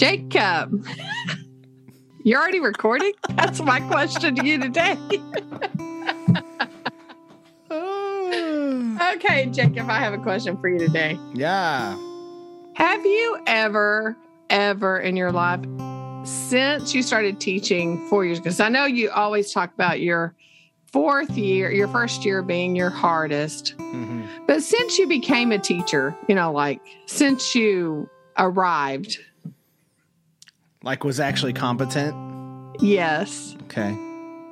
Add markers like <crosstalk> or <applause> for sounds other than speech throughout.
Jacob, you're already recording? <laughs> That's my question to you today. <sighs> okay, Jacob, I have a question for you today. Yeah. Have you ever, ever in your life, since you started teaching four years, because I know you always talk about your fourth year, your first year being your hardest, hmm but since you became a teacher, you know, like since you arrived, Like was actually competent. yes, Okay.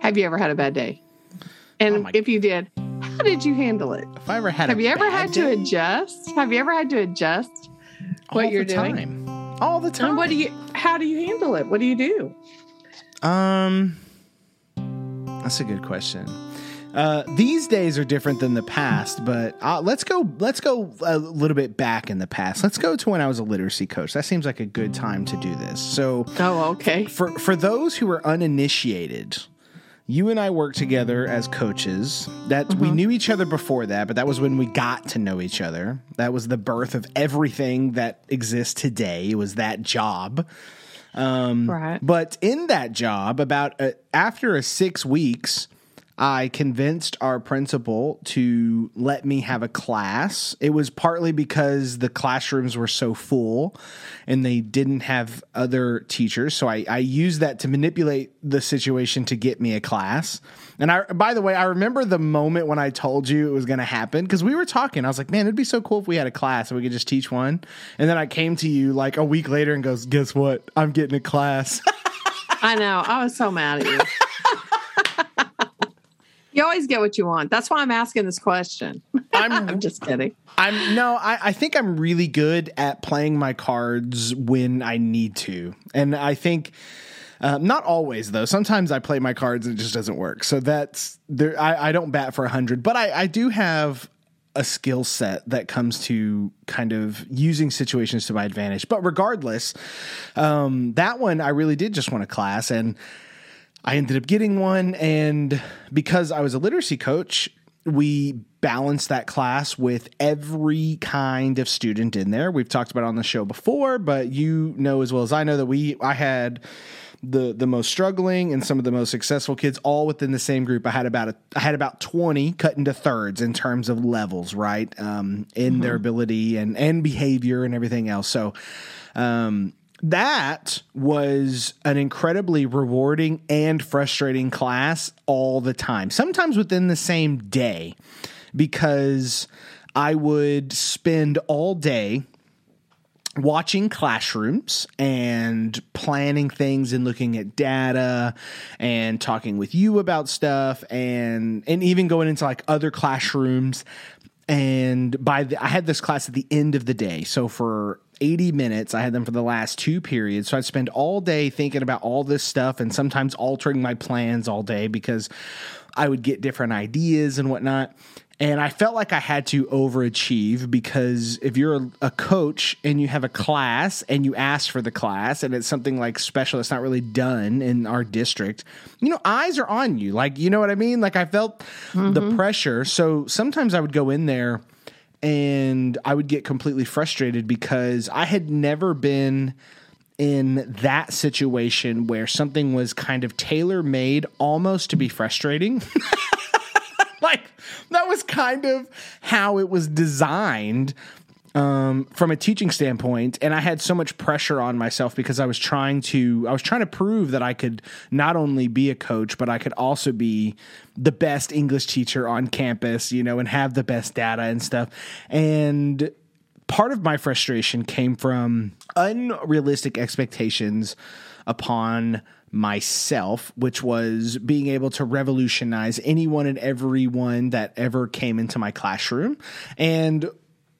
have you ever had a bad day? Oh And my- if you did, how did you handle it? If I ever had, Have you ever had to adjust? Have you ever had to adjust what all you're the doing? time. all the time. And what do you? How do you handle it? What do you do? Um, that's a good question. Uh, these days are different than the past, but uh, let's go. Let's go a little bit back in the past. Let's go to when I was a literacy coach. That seems like a good time to do this. So, Oh, okay. for for those who are uninitiated, you and I worked together as coaches. That we knew each other before that, but that was when we got to know each other. That was the birth of everything that exists today. It was that job. Um, Right. But in that job, about uh, after a six weeks, I convinced our principal to let me have a class. It was partly because the classrooms were so full and they didn't have other teachers. So I, I used that to manipulate the situation to get me a class. And I, by the way, I remember the moment when I told you it was going to happen because we were talking. I was like, man, it'd be so cool if we had a class and we could just teach one. And then I came to you like a week later and goes, guess what? I'm getting a class. <laughs> I know. I was so mad at you. You always get what you want. That's why I'm asking this question. <laughs> I'm I'm just kidding. I'm no, I, I think I'm really good at playing my cards when I need to. And I think uh, not always though. Sometimes I play my cards and it just doesn't work. So that's there I, I don't bat for a hundred, but I, I do have a skill set that comes to kind of using situations to my advantage. But regardless, um, that one I really did just want a class and I ended up getting one. And because I was a literacy coach, we balanced that class with every kind of student in there. We've talked about it on the show before, but you know as well as I know that we I had the the most struggling and some of the most successful kids all within the same group. I had about a, I had about 20 cut into thirds in terms of levels, right? Um, in their ability and and behavior and everything else. So um that was an incredibly rewarding and frustrating class all the time, sometimes within the same day, because I would spend all day watching classrooms and planning things and looking at data and talking with you about stuff and and even going into like other classrooms. And by the I had this class at the end of the day. So for 80 minutes I had them for the last two periods so I'd spend all day thinking about all this stuff and sometimes altering my plans all day because I would get different ideas and whatnot and I felt like I had to overachieve because if you're a, a coach and you have a class and you ask for the class and it's something like special that's not really done in our district, you know, eyes are on you. Like, you know what I mean? Like, I felt the mm-hmm. pressure. So sometimes I would go in there and I would get completely frustrated because I had never been in that situation where something was kind of tailor made almost to be frustrating. <laughs> like that was kind of how it was designed um, from a teaching standpoint and i had so much pressure on myself because i was trying to i was trying to prove that i could not only be a coach but i could also be the best english teacher on campus you know and have the best data and stuff and part of my frustration came from unrealistic expectations upon myself, which was being able to revolutionize anyone and everyone that ever came into my classroom. And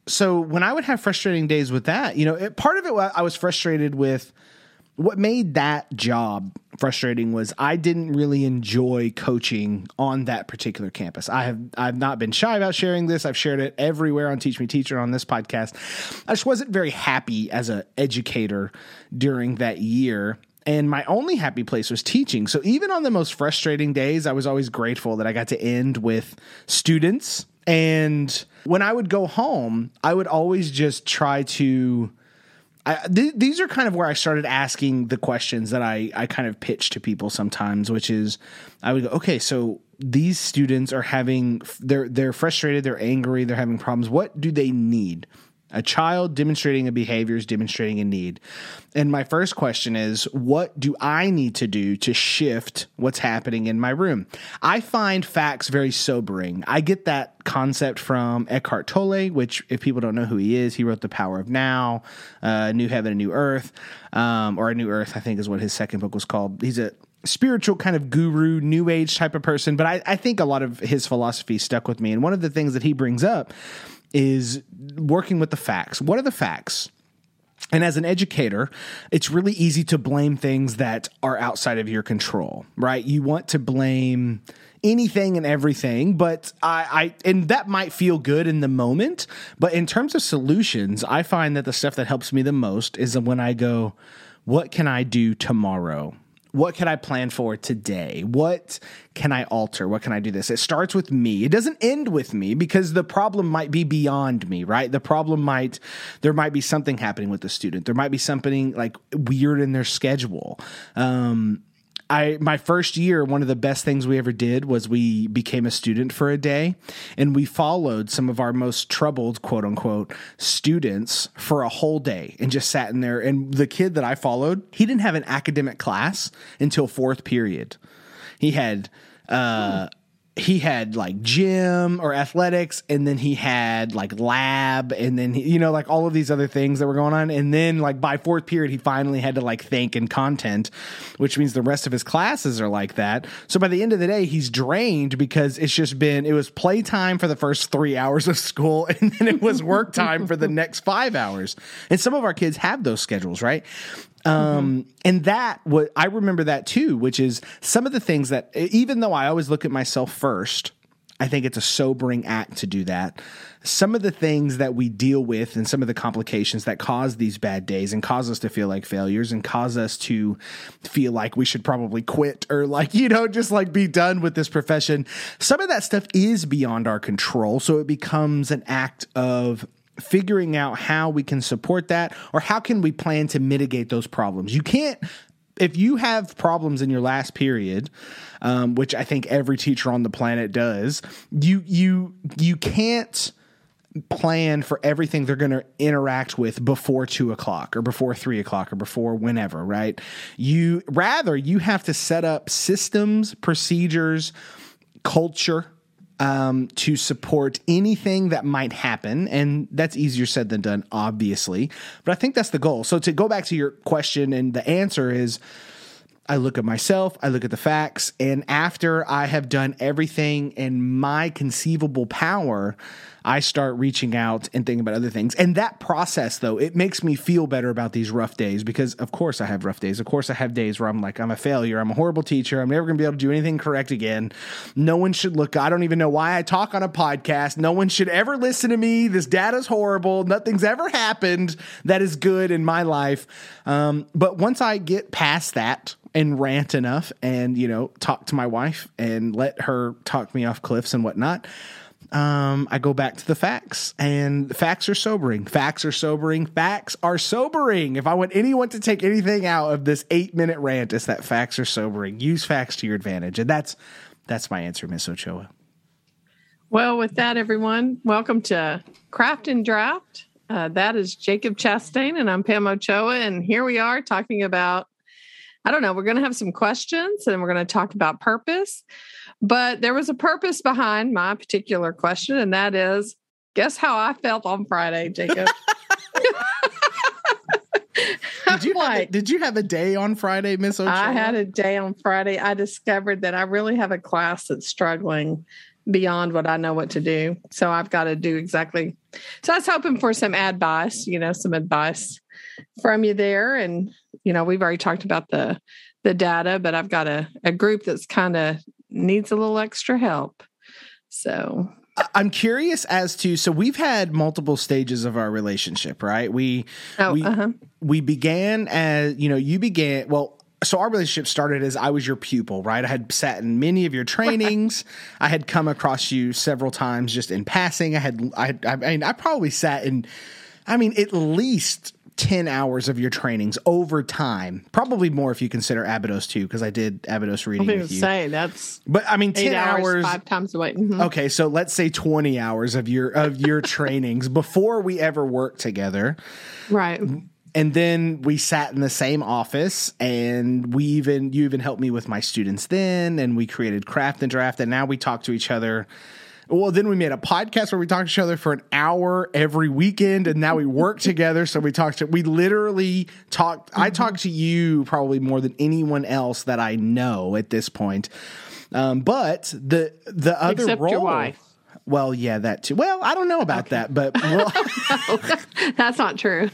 so when I would have frustrating days with that, you know, it, part of it I was frustrated with what made that job frustrating was I didn't really enjoy coaching on that particular campus. I have I've not been shy about sharing this. I've shared it everywhere on Teach Me Teacher on this podcast. I just wasn't very happy as an educator during that year. And my only happy place was teaching. So even on the most frustrating days, I was always grateful that I got to end with students. And when I would go home, I would always just try to I, th- these are kind of where I started asking the questions that I, I kind of pitch to people sometimes, which is I would go, okay, so these students are having they're they're frustrated, they're angry, they're having problems. What do they need? A child demonstrating a behavior is demonstrating a need. And my first question is what do I need to do to shift what's happening in my room? I find facts very sobering. I get that concept from Eckhart Tolle, which, if people don't know who he is, he wrote The Power of Now, uh, New Heaven, and New Earth, um, or A New Earth, I think is what his second book was called. He's a spiritual kind of guru, new age type of person, but I, I think a lot of his philosophy stuck with me. And one of the things that he brings up is working with the facts. What are the facts? And as an educator, it's really easy to blame things that are outside of your control, right? You want to blame anything and everything, but I, I and that might feel good in the moment, but in terms of solutions, I find that the stuff that helps me the most is when I go, what can I do tomorrow? What can I plan for today? What can I alter? What can I do this? It starts with me. It doesn't end with me because the problem might be beyond me, right? The problem might, there might be something happening with the student. There might be something like weird in their schedule. Um, I my first year, one of the best things we ever did was we became a student for a day, and we followed some of our most troubled quote unquote students for a whole day, and just sat in there. And the kid that I followed, he didn't have an academic class until fourth period. He had uh, he had like gym or athletics and then he had like lab and then he, you know like all of these other things that were going on. And then like by fourth period he finally had to like think and content which means the rest of his classes are like that. So by the end of the day he's drained because it's just been it was playtime for the first 3 hours of school <laughs> and then it was work time for the next 5 hours. And some of our kids have those schedules right um, mm-hmm. and that what I remember that too, which is some of the things that even though I always look at myself first, I think it's a sobering act to do that. Some of the things that we deal with and some of the complications that cause these bad days and cause us to feel like failures and cause us to feel like we should probably quit or like, you know, just like be done with this profession. Some of that stuff is beyond our control. So it becomes an act of figuring out how we can support that or how can we plan to mitigate those problems. You can't if you have problems in your last period, um, which I think every teacher on the planet does, you you you can't plan for everything they're going to interact with before two o'clock or before three o'clock or before whenever, right? You rather you have to set up systems, procedures, culture um, to support anything that might happen. And that's easier said than done, obviously. But I think that's the goal. So to go back to your question, and the answer is I look at myself, I look at the facts, and after I have done everything in my conceivable power, I start reaching out and thinking about other things. And that process, though, it makes me feel better about these rough days because, of course, I have rough days. Of course, I have days where I'm like, I'm a failure. I'm a horrible teacher. I'm never going to be able to do anything correct again. No one should look. I don't even know why I talk on a podcast. No one should ever listen to me. This data's horrible. Nothing's ever happened that is good in my life. Um, but once I get past that, and rant enough and you know talk to my wife and let her talk me off cliffs and whatnot um, I go back to the facts, and facts are sobering. Facts are sobering. Facts are sobering. If I want anyone to take anything out of this eight minute rant, it's that facts are sobering. Use facts to your advantage, and that's that's my answer, Miss Ochoa. Well, with that, everyone, welcome to Craft and Draft. Uh, that is Jacob Chastain, and I'm Pam Ochoa, and here we are talking about. I don't know. We're going to have some questions, and we're going to talk about purpose. But there was a purpose behind my particular question, and that is guess how I felt on Friday, Jacob? <laughs> did you like, have a, did you have a day on Friday, Miss Ochoa? I had a day on Friday. I discovered that I really have a class that's struggling beyond what I know what to do. So I've got to do exactly. So I was hoping for some advice, you know, some advice from you there. And, you know, we've already talked about the the data, but I've got a, a group that's kind of needs a little extra help. So I'm curious as to so we've had multiple stages of our relationship, right? We oh, we, uh-huh. we began as you know, you began well so our relationship started as I was your pupil, right? I had sat in many of your <laughs> trainings. I had come across you several times just in passing. I had I I mean I probably sat in I mean at least 10 hours of your trainings over time. Probably more if you consider Abydos too, because I did Abydos reading I with you. say that's but I mean, 10 hours, hours. five times a week. Mhm. Okay, so let's say 20 hours of your of your <laughs> trainings before we ever worked together. Right. And then we sat in the same office and we even you even helped me with my students then and we created craft and draft and now we talk to each other. Well, then we made a podcast where we talked to each other for an hour every weekend and now we work <laughs> together so we talked to we literally talked I talked to you probably more than anyone else that I know at this point. Um, but the the other Except role your wife. well, yeah, that too. Well, I don't know about that, but well, <laughs> <laughs> That's not true.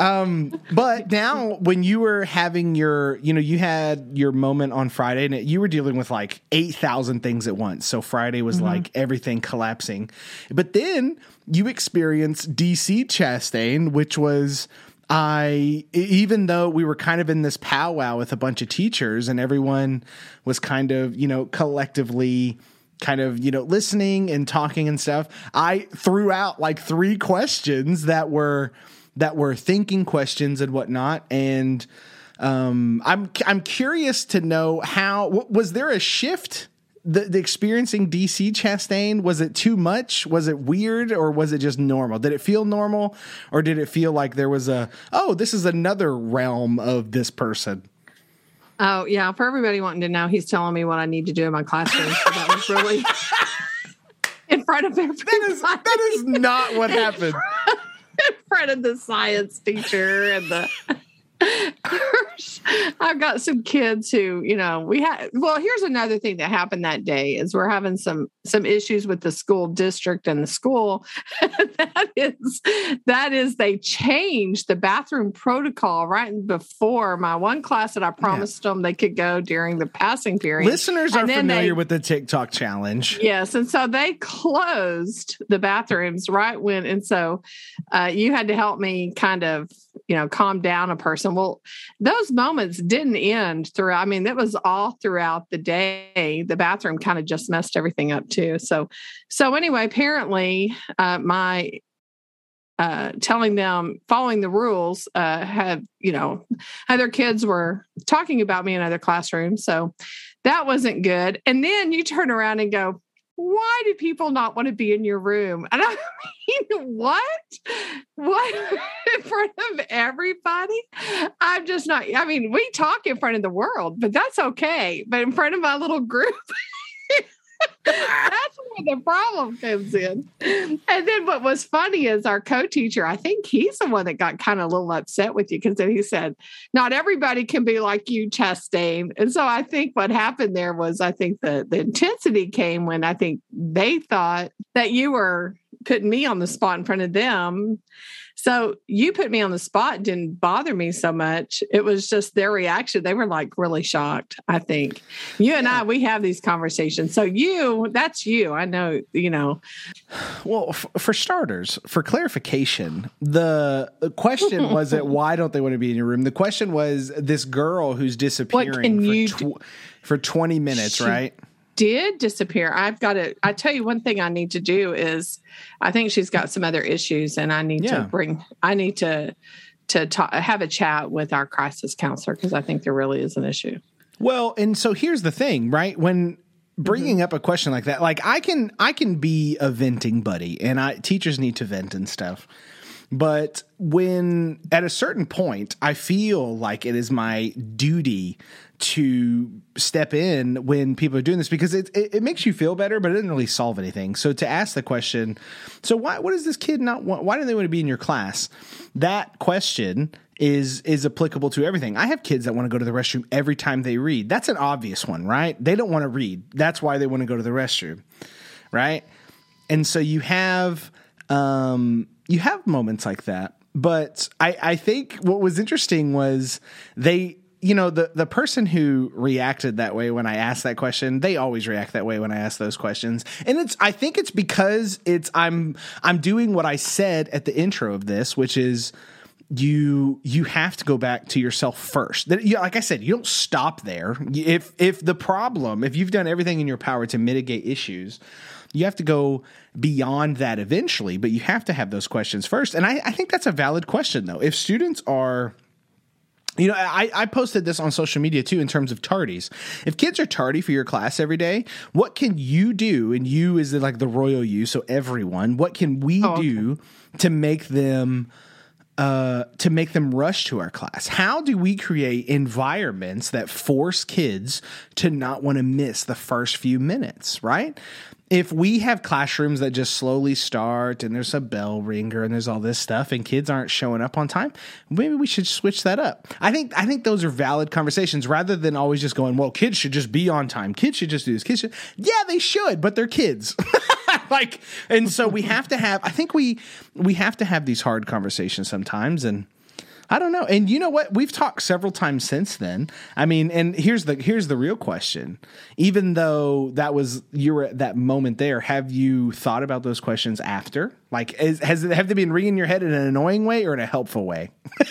Um, but now, when you were having your, you know, you had your moment on Friday and you were dealing with like 8,000 things at once. So Friday was mm-hmm. like everything collapsing. But then you experienced DC Chastain, which was. I, even though we were kind of in this powwow with a bunch of teachers and everyone was kind of, you know, collectively kind of, you know, listening and talking and stuff, I threw out like three questions that were that were thinking questions and whatnot. And um, I'm I'm curious to know how was there a shift the, the experiencing DC Chastain was it too much? Was it weird or was it just normal? Did it feel normal or did it feel like there was a oh this is another realm of this person? Oh yeah, for everybody wanting to know, he's telling me what I need to do in my classroom. So that was really <laughs> in front of everybody. That is that is not what happened. In the science teacher and the <laughs> I've got some kids who, you know, we had well, here's another thing that happened that day is we're having some some issues with the school district and the school. <laughs> that is that is they changed the bathroom protocol right before my one class that I promised them they could go during the passing period. Listeners are And then familiar they- with the TikTok challenge. Yes, and so they closed the bathrooms right when, and so uh, you had to help me kind of, you know, calm down a person. Well, those moments didn't end throughout. I mean, that was all throughout the day. The bathroom kind of just messed everything up too. So, so anyway, apparently, uh, my uh, telling them following the rules uh, had you know other kids were talking about me in other classrooms so that wasn't good and then you turn around and go why do people not want to be in your room? And <laughs> i mean what? What <laughs> in front of everybody? I'm just not i mean we talk in front of the world but that's okay but in front of my little group <laughs> that's where the problem comes in. And then what was funny is our co-teacher, I think he's the one that got kind of a little upset with you because then he said, not everybody can be like you, Chastain. And so I think what happened there was I think the the intensity came when I think they thought that you were putting me on the spot in front of them. So you put me on the spot didn't bother me so much. It was just their reaction. They were like really shocked, I think. You and I, we have these conversations. So you, that's you. I know, you know. Well, f- for starters, for clarification, the question wasn't <laughs> why don't they want to be in your room. The question was this girl who's disappearing for, tw- for twenty minutes, She- right? Did disappear. I've got to, I tell you one thing I need to do is I think she's got some other issues and I need Yeah. to bring, I need to, to talk, have a chat with our crisis counselor because I think there really is an issue. Well, and so here's the thing, right? When bringing Mm-hmm. up a question like that, like I can I can be a venting buddy, and I teachers need to vent and stuff. But when at a certain point, I feel like it is my duty to step in when people are doing this because it, it, it makes you feel better, but it doesn't really solve anything. So to ask the question, so why what does this kid not want? Why do they want to be in your class? That question is is applicable to everything. I have kids that want to go to the restroom every time they read. That's an obvious one, right? They don't want to read. That's why they want to go to the restroom, right? And so you have um, you have moments like that. But I, I think what was interesting was they you know the the person who reacted that way when I asked that question, they always react that way when I ask those questions. And it's I think it's because it's I'm I'm doing what I said at the intro of this, which is you you have to go back to yourself first. That you, like I said, you don't stop there. If if the problem, if you've done everything in your power to mitigate issues, you have to go beyond that eventually, but you have to have those questions first. And I, I think that's a valid question, though. If students are you know, I, I posted this on social media too in terms of tardies. If kids are tardy for your class every day, what can you do? And you is like the royal you, so everyone. What can we oh, okay. do to make them uh, to make them rush to our class? How do we create environments that force kids to not want to miss the first few minutes? Right? If we have classrooms that just slowly start and there's a bell ringer and there's all this stuff and kids aren't showing up on time, maybe we should switch that up. I think I think those are valid conversations rather than always just going, well, kids should just be on time. Kids should just do this. Kids should Yeah, they should, but they're kids. <laughs> like and so we have to have I think we we have to have these hard conversations sometimes and I don't know. And you know what? We've talked several times since then. I mean, and here's the here's the real question. Even though that was you were at that moment there, have you thought about those questions after? Like, is, has it have they been ringing your head in an annoying way or in a helpful way? <laughs>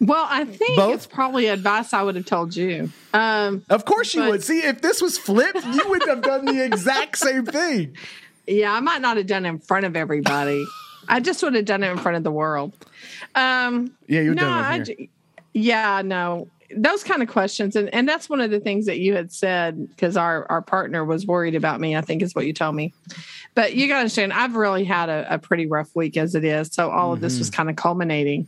Well, I think Both? it's probably advice I would have told you. Um, of course you but, would. See, if this was flipped, you would have done the exact same thing. <laughs> Yeah, I might not have done it in front of everybody. I just would have done it in front of the world. Um, yeah, you're no, done. I, yeah, no, those kind of questions, and and that's one of the things that you had said because our our partner was worried about me. I think is what you told me. But you got to understand, I've really had a, a, pretty rough week as it is. So all mm-hmm. of this was mm-hmm. kind of culminating,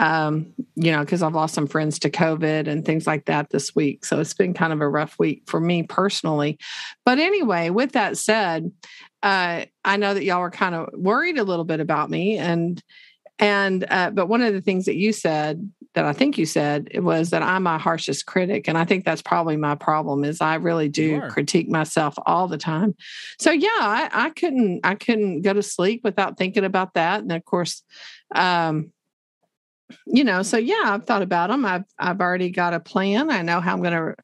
um, you know, because I've lost some friends to COVID and things like that this week. So it's been kind of a rough week for me personally. But anyway, with that said, uh, I know that y'all were kind of worried a little bit about me, and and uh, but one of the things that you said that I think you said was that I'm my harshest critic, and I think that's probably my problem. Is I really do critique myself all the time. So yeah, I, I, couldn't I couldn't go to sleep without thinking about that, and of course, um, you know, so yeah, I've thought about them. I've I've already got a plan. I know how I'm going to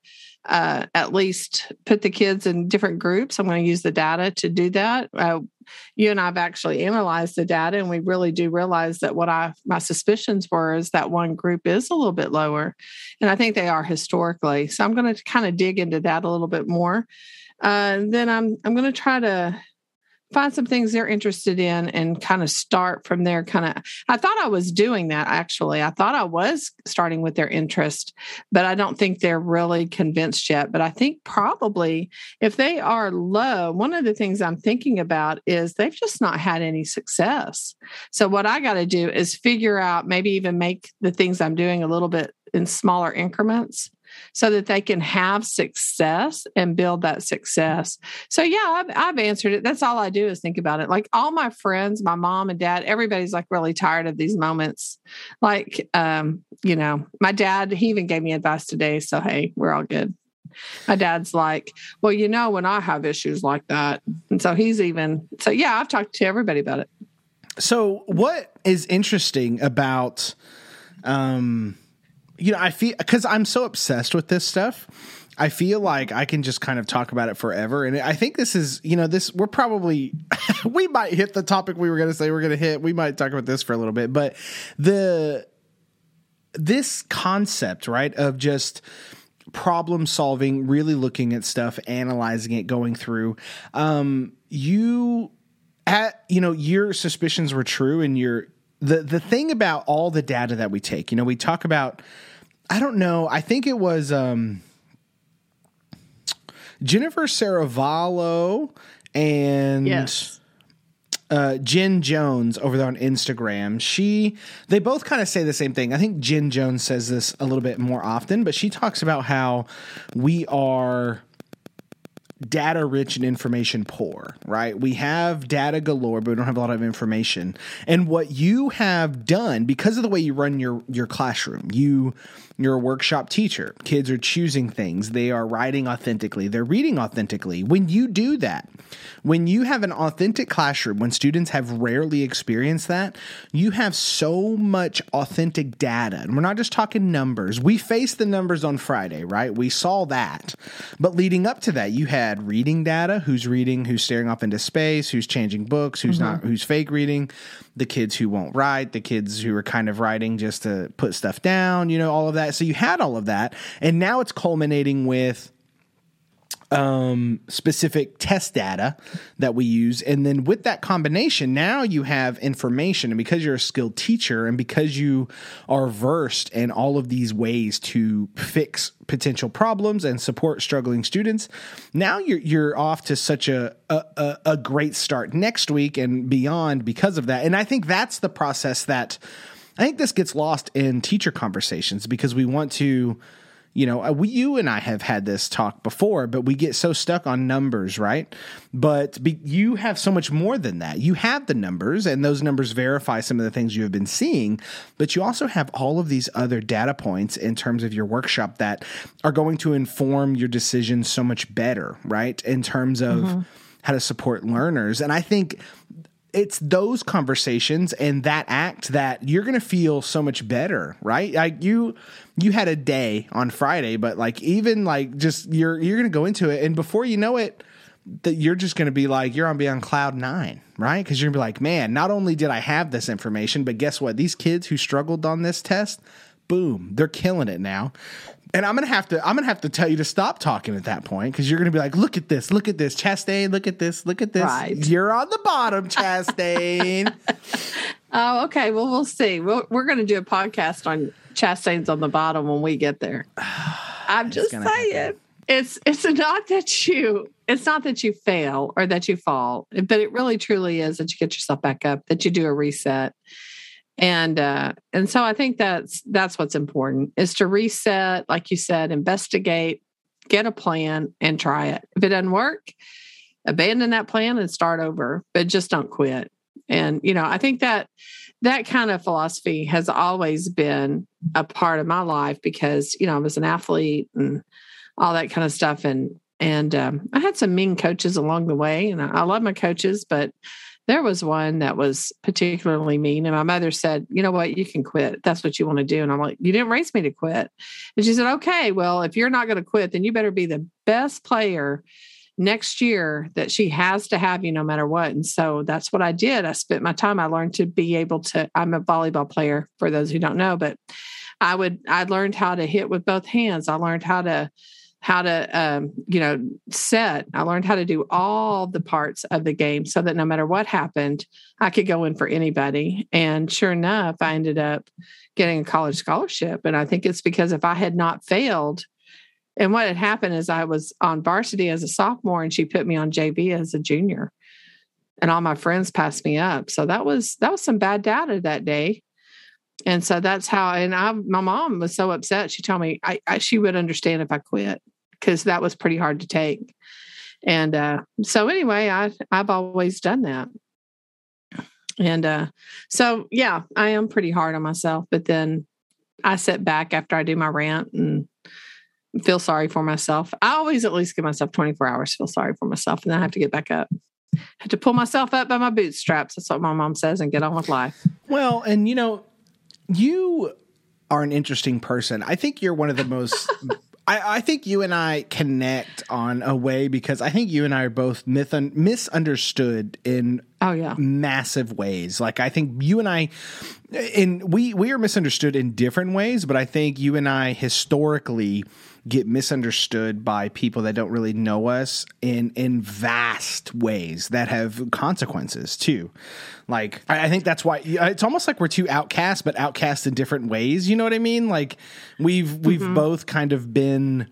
uh, at least put the kids in different groups. I'm going to use the data to do that. Uh, you and I've actually analyzed the data, and we really do realize that what I my suspicions were is that one group is a little bit lower, and I think they are historically. So I'm going to kind of dig into that a little bit more. Uh, then I'm I'm going to try to find some things they're interested in and kind of start from there kind of i thought i was doing that actually. I thought i was starting with their interest but i don't think they're really convinced yet. But i think probably if they are low one of the things i'm thinking about is they've just not had any success. So what i got to do is figure out maybe even make the things i'm doing a little bit in smaller increments so that they can have success and build that success. So, yeah, I've, I've, answered it. That's all I do is think about it. Like all my friends, my mom and dad, everybody's like really tired of these moments. Like, um, you know, my dad, he even gave me advice today. So, hey, we're all good. My dad's like, well, you know, when I have issues like that. And so he's even, so yeah, I've talked to everybody about it. So, what is interesting about, um, you know, I feel because I'm so obsessed with this stuff. I feel like I can just kind of talk about it forever. And I think this is, you know, this, we're probably, <laughs> we might hit the topic we were going to say we're going to hit. We might talk about this for a little bit, but the, this concept, right, of just problem solving, really looking at stuff, analyzing it, going through, um, you, at, you know, your suspicions were true and your, the, the thing about all the data that we take, you know, we talk about, I don't know. I think it was um, Jennifer Serravallo and yes. uh, Jen Jones over there on Instagram. She they both kind of say the same thing. I think Jen Jones says this a little bit more often, but she talks about how we are data rich and information poor, right? We have data galore, but we don't have a lot of information. And what you have done because of the way you run your your classroom, you you're a workshop teacher. Kids are choosing things. They are writing authentically. They're reading authentically. When you do that, when you have an authentic classroom, when students have rarely experienced that, you have so much authentic data. And we're not just talking numbers. We faced the numbers on Friday, right? We saw that. But leading up to that, you had reading data who's reading, who's staring off into space, who's changing books, who's mm-hmm. not, who's fake reading, the kids who won't write, the kids who are kind of writing just to put stuff down, you know, all of that. So you had all of that, and now it's culminating with um, specific test data that we use. And then with that combination, now you have information. And because you're a skilled teacher and because you are versed in all of these ways to fix potential problems and support struggling students, now you're, you're off to such a, a, a great start next week and beyond because of that. And I think that's the process that I think this gets lost in teacher conversations because we want to you know, uh, we, you and I have had this talk before, but we get so stuck on numbers, right? But be, you have so much more than that. You have the numbers, and those numbers verify some of the things you have been seeing, but you also have all of these other data points in terms of your workshop that are going to inform your decisions so much better, right? In terms of mm-hmm. how to support learners. And I think it's those conversations and that act that you're going to feel so much better, right? Like you you had a day on Friday, but like even like just you're you're going to go into it and before you know it that you're just going to be like you're on be on cloud 9, right? Cuz you're going to be like, "Man, not only did I have this information, but guess what? These kids who struggled on this test, boom, they're killing it now and I'm gonna have to I'm gonna have to tell you to stop talking at that point because you're gonna be like, look at this, look at this, Chastain, look at this, look at this. Right. You're on the bottom, Chastain. <laughs> <laughs> oh, okay. Well, we'll see. we we are gonna do a podcast on Chastain's on the bottom when we get there. <sighs> I'm just saying. Happen. It's it's not that you it's not that you fail or that you fall, but it really truly is that you get yourself back up, that you do a reset and uh, and so I think that's that's what's important is to reset, like you said, investigate, get a plan, and try it. If it doesn't work, abandon that plan and start over, but just don't quit. And you know, I think that that kind of philosophy has always been a part of my life because you know I was an athlete and all that kind of stuff, and and um, I had some mean coaches along the way, and I, I love my coaches, but there was one that was particularly mean and my mother said you know what? You can quit. That's what you want to do. And i'm like you didn't raise me to quit. And she said okay well if you're not going to quit then you better be the best player next year that she has to have you no matter what. And so that's what i did. I spent my time. I learned to be able to i'm a volleyball player for those who don't know but i would i learned how to hit with both hands. I learned how to how to um, you know set i learned how to do all the parts of the game so that no matter what happened i could go in for anybody. And sure enough i ended up getting a college scholarship. And i think it's because if i had not failed and what had happened is i was on varsity as a sophomore and she put me on jv as a junior. And all my friends passed me up. So that was that was some bad data that day. And so that's how and i my mom was so upset. She told me I, I she would understand if i quit because that was pretty hard to take. And uh, so anyway, I I've always done that. And uh, so yeah, I am pretty hard on myself, but then I sit back after I do my rant and feel sorry for myself. I always at least give myself 24 hours to feel sorry for myself, and then I have to get back up. I have to pull myself up by my bootstraps. That's what my mom says, and get on with life. Well, and you know, you are an interesting person. I think you're one of the most <laughs> I, I, think you and I connect on a way because I think you and I are both myth- misunderstood in oh yeah massive ways. Like I think you and I, and we we are misunderstood in different ways, but I think you and I historically get misunderstood by people that don't really know us in in vast ways that have consequences too. Like I, I think that's why it's almost like we're two outcasts, but outcasts in different ways. You know what I mean? Like we've we've mm-hmm. both kind of been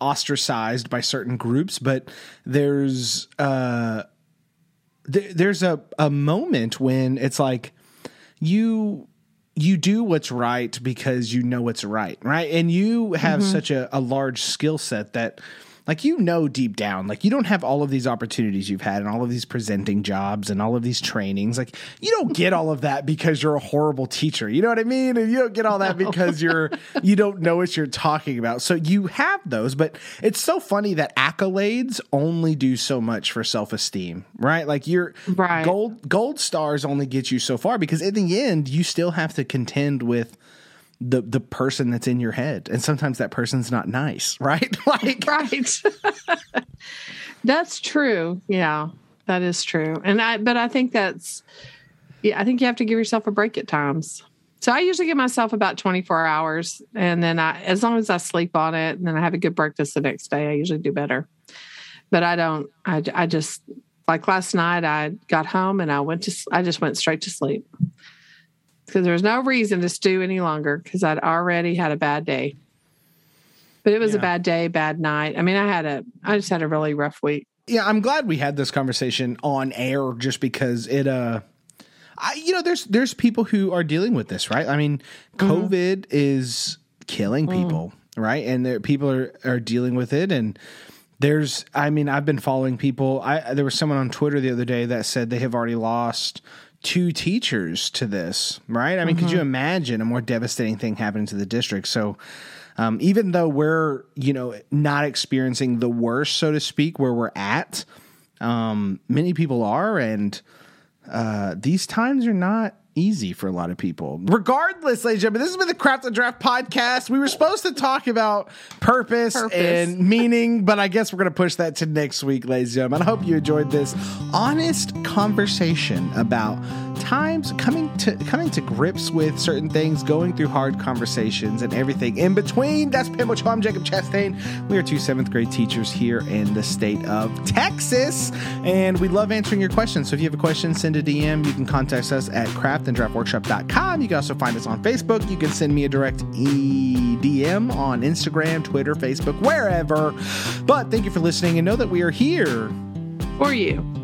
ostracized by certain groups, but there's uh there's a a moment when it's like you you do what's right because you know what's right, right? And you have mm-hmm. such a, a large skill set that like you know deep down like you don't have all of these opportunities you've had and all of these presenting jobs and all of these trainings. Like you don't get all of that because you're a horrible teacher. You know what i mean? And you don't get all that because you're <laughs> you don't know what you're talking about. So you have those but it's so funny that accolades only do so much for self-esteem right? Like your right. gold gold stars only get you so far because in the end you still have to contend with the the person that's in your head and sometimes that person's not nice <laughs> right like right that's true yeah that is true and i but i think that's yeah i think you have to give yourself a break at times so i usually give myself about 24 hours and then i as long as i sleep on it and then i have a good breakfast the next day i usually do better but I don't. I I just like last night. I got home and I went to. I just went straight to sleep because there was no reason to stew any longer because I'd already had a bad day. But it was yeah. a bad day, bad night. I mean, I had a. I just had a really rough week. Yeah, I'm glad we had this conversation on air just because it uh I, you know, there's there's people who are dealing with this, right? I mean, mm-hmm. COVID mm. is killing people, mm. right? And there, people are are dealing with it, and there's, I mean, I've been following people. I there was someone on Twitter the other day that said they have already lost two teachers to this, right? I mean, mm-hmm. could you mm-hmm. imagine a more devastating thing happening to the district? So. Um, even though we're, you know, not experiencing the worst, so to speak, where we're at, um, many people are, and uh, these times are not easy for a lot of people. Regardless, ladies and gentlemen, this has been the Craft and Draft podcast. We were supposed to talk about purpose, purpose. and meaning, but I guess we're going to push that to next week, ladies and gentlemen. I hope you enjoyed this honest conversation about times coming to coming to grips with certain things, going through hard conversations, and everything in between. That's Pam Ochoa. I'm Jacob Chastain. We are two seventh grade teachers here in the state of Texas, and we love answering your questions. So if you have a question, send a DM. You can contact us at craftanddraftworkshop.com. You can also find us on Facebook. You can send me a direct EDM on Instagram, Twitter, Facebook, wherever. But thank you for listening, and know that we are here for you.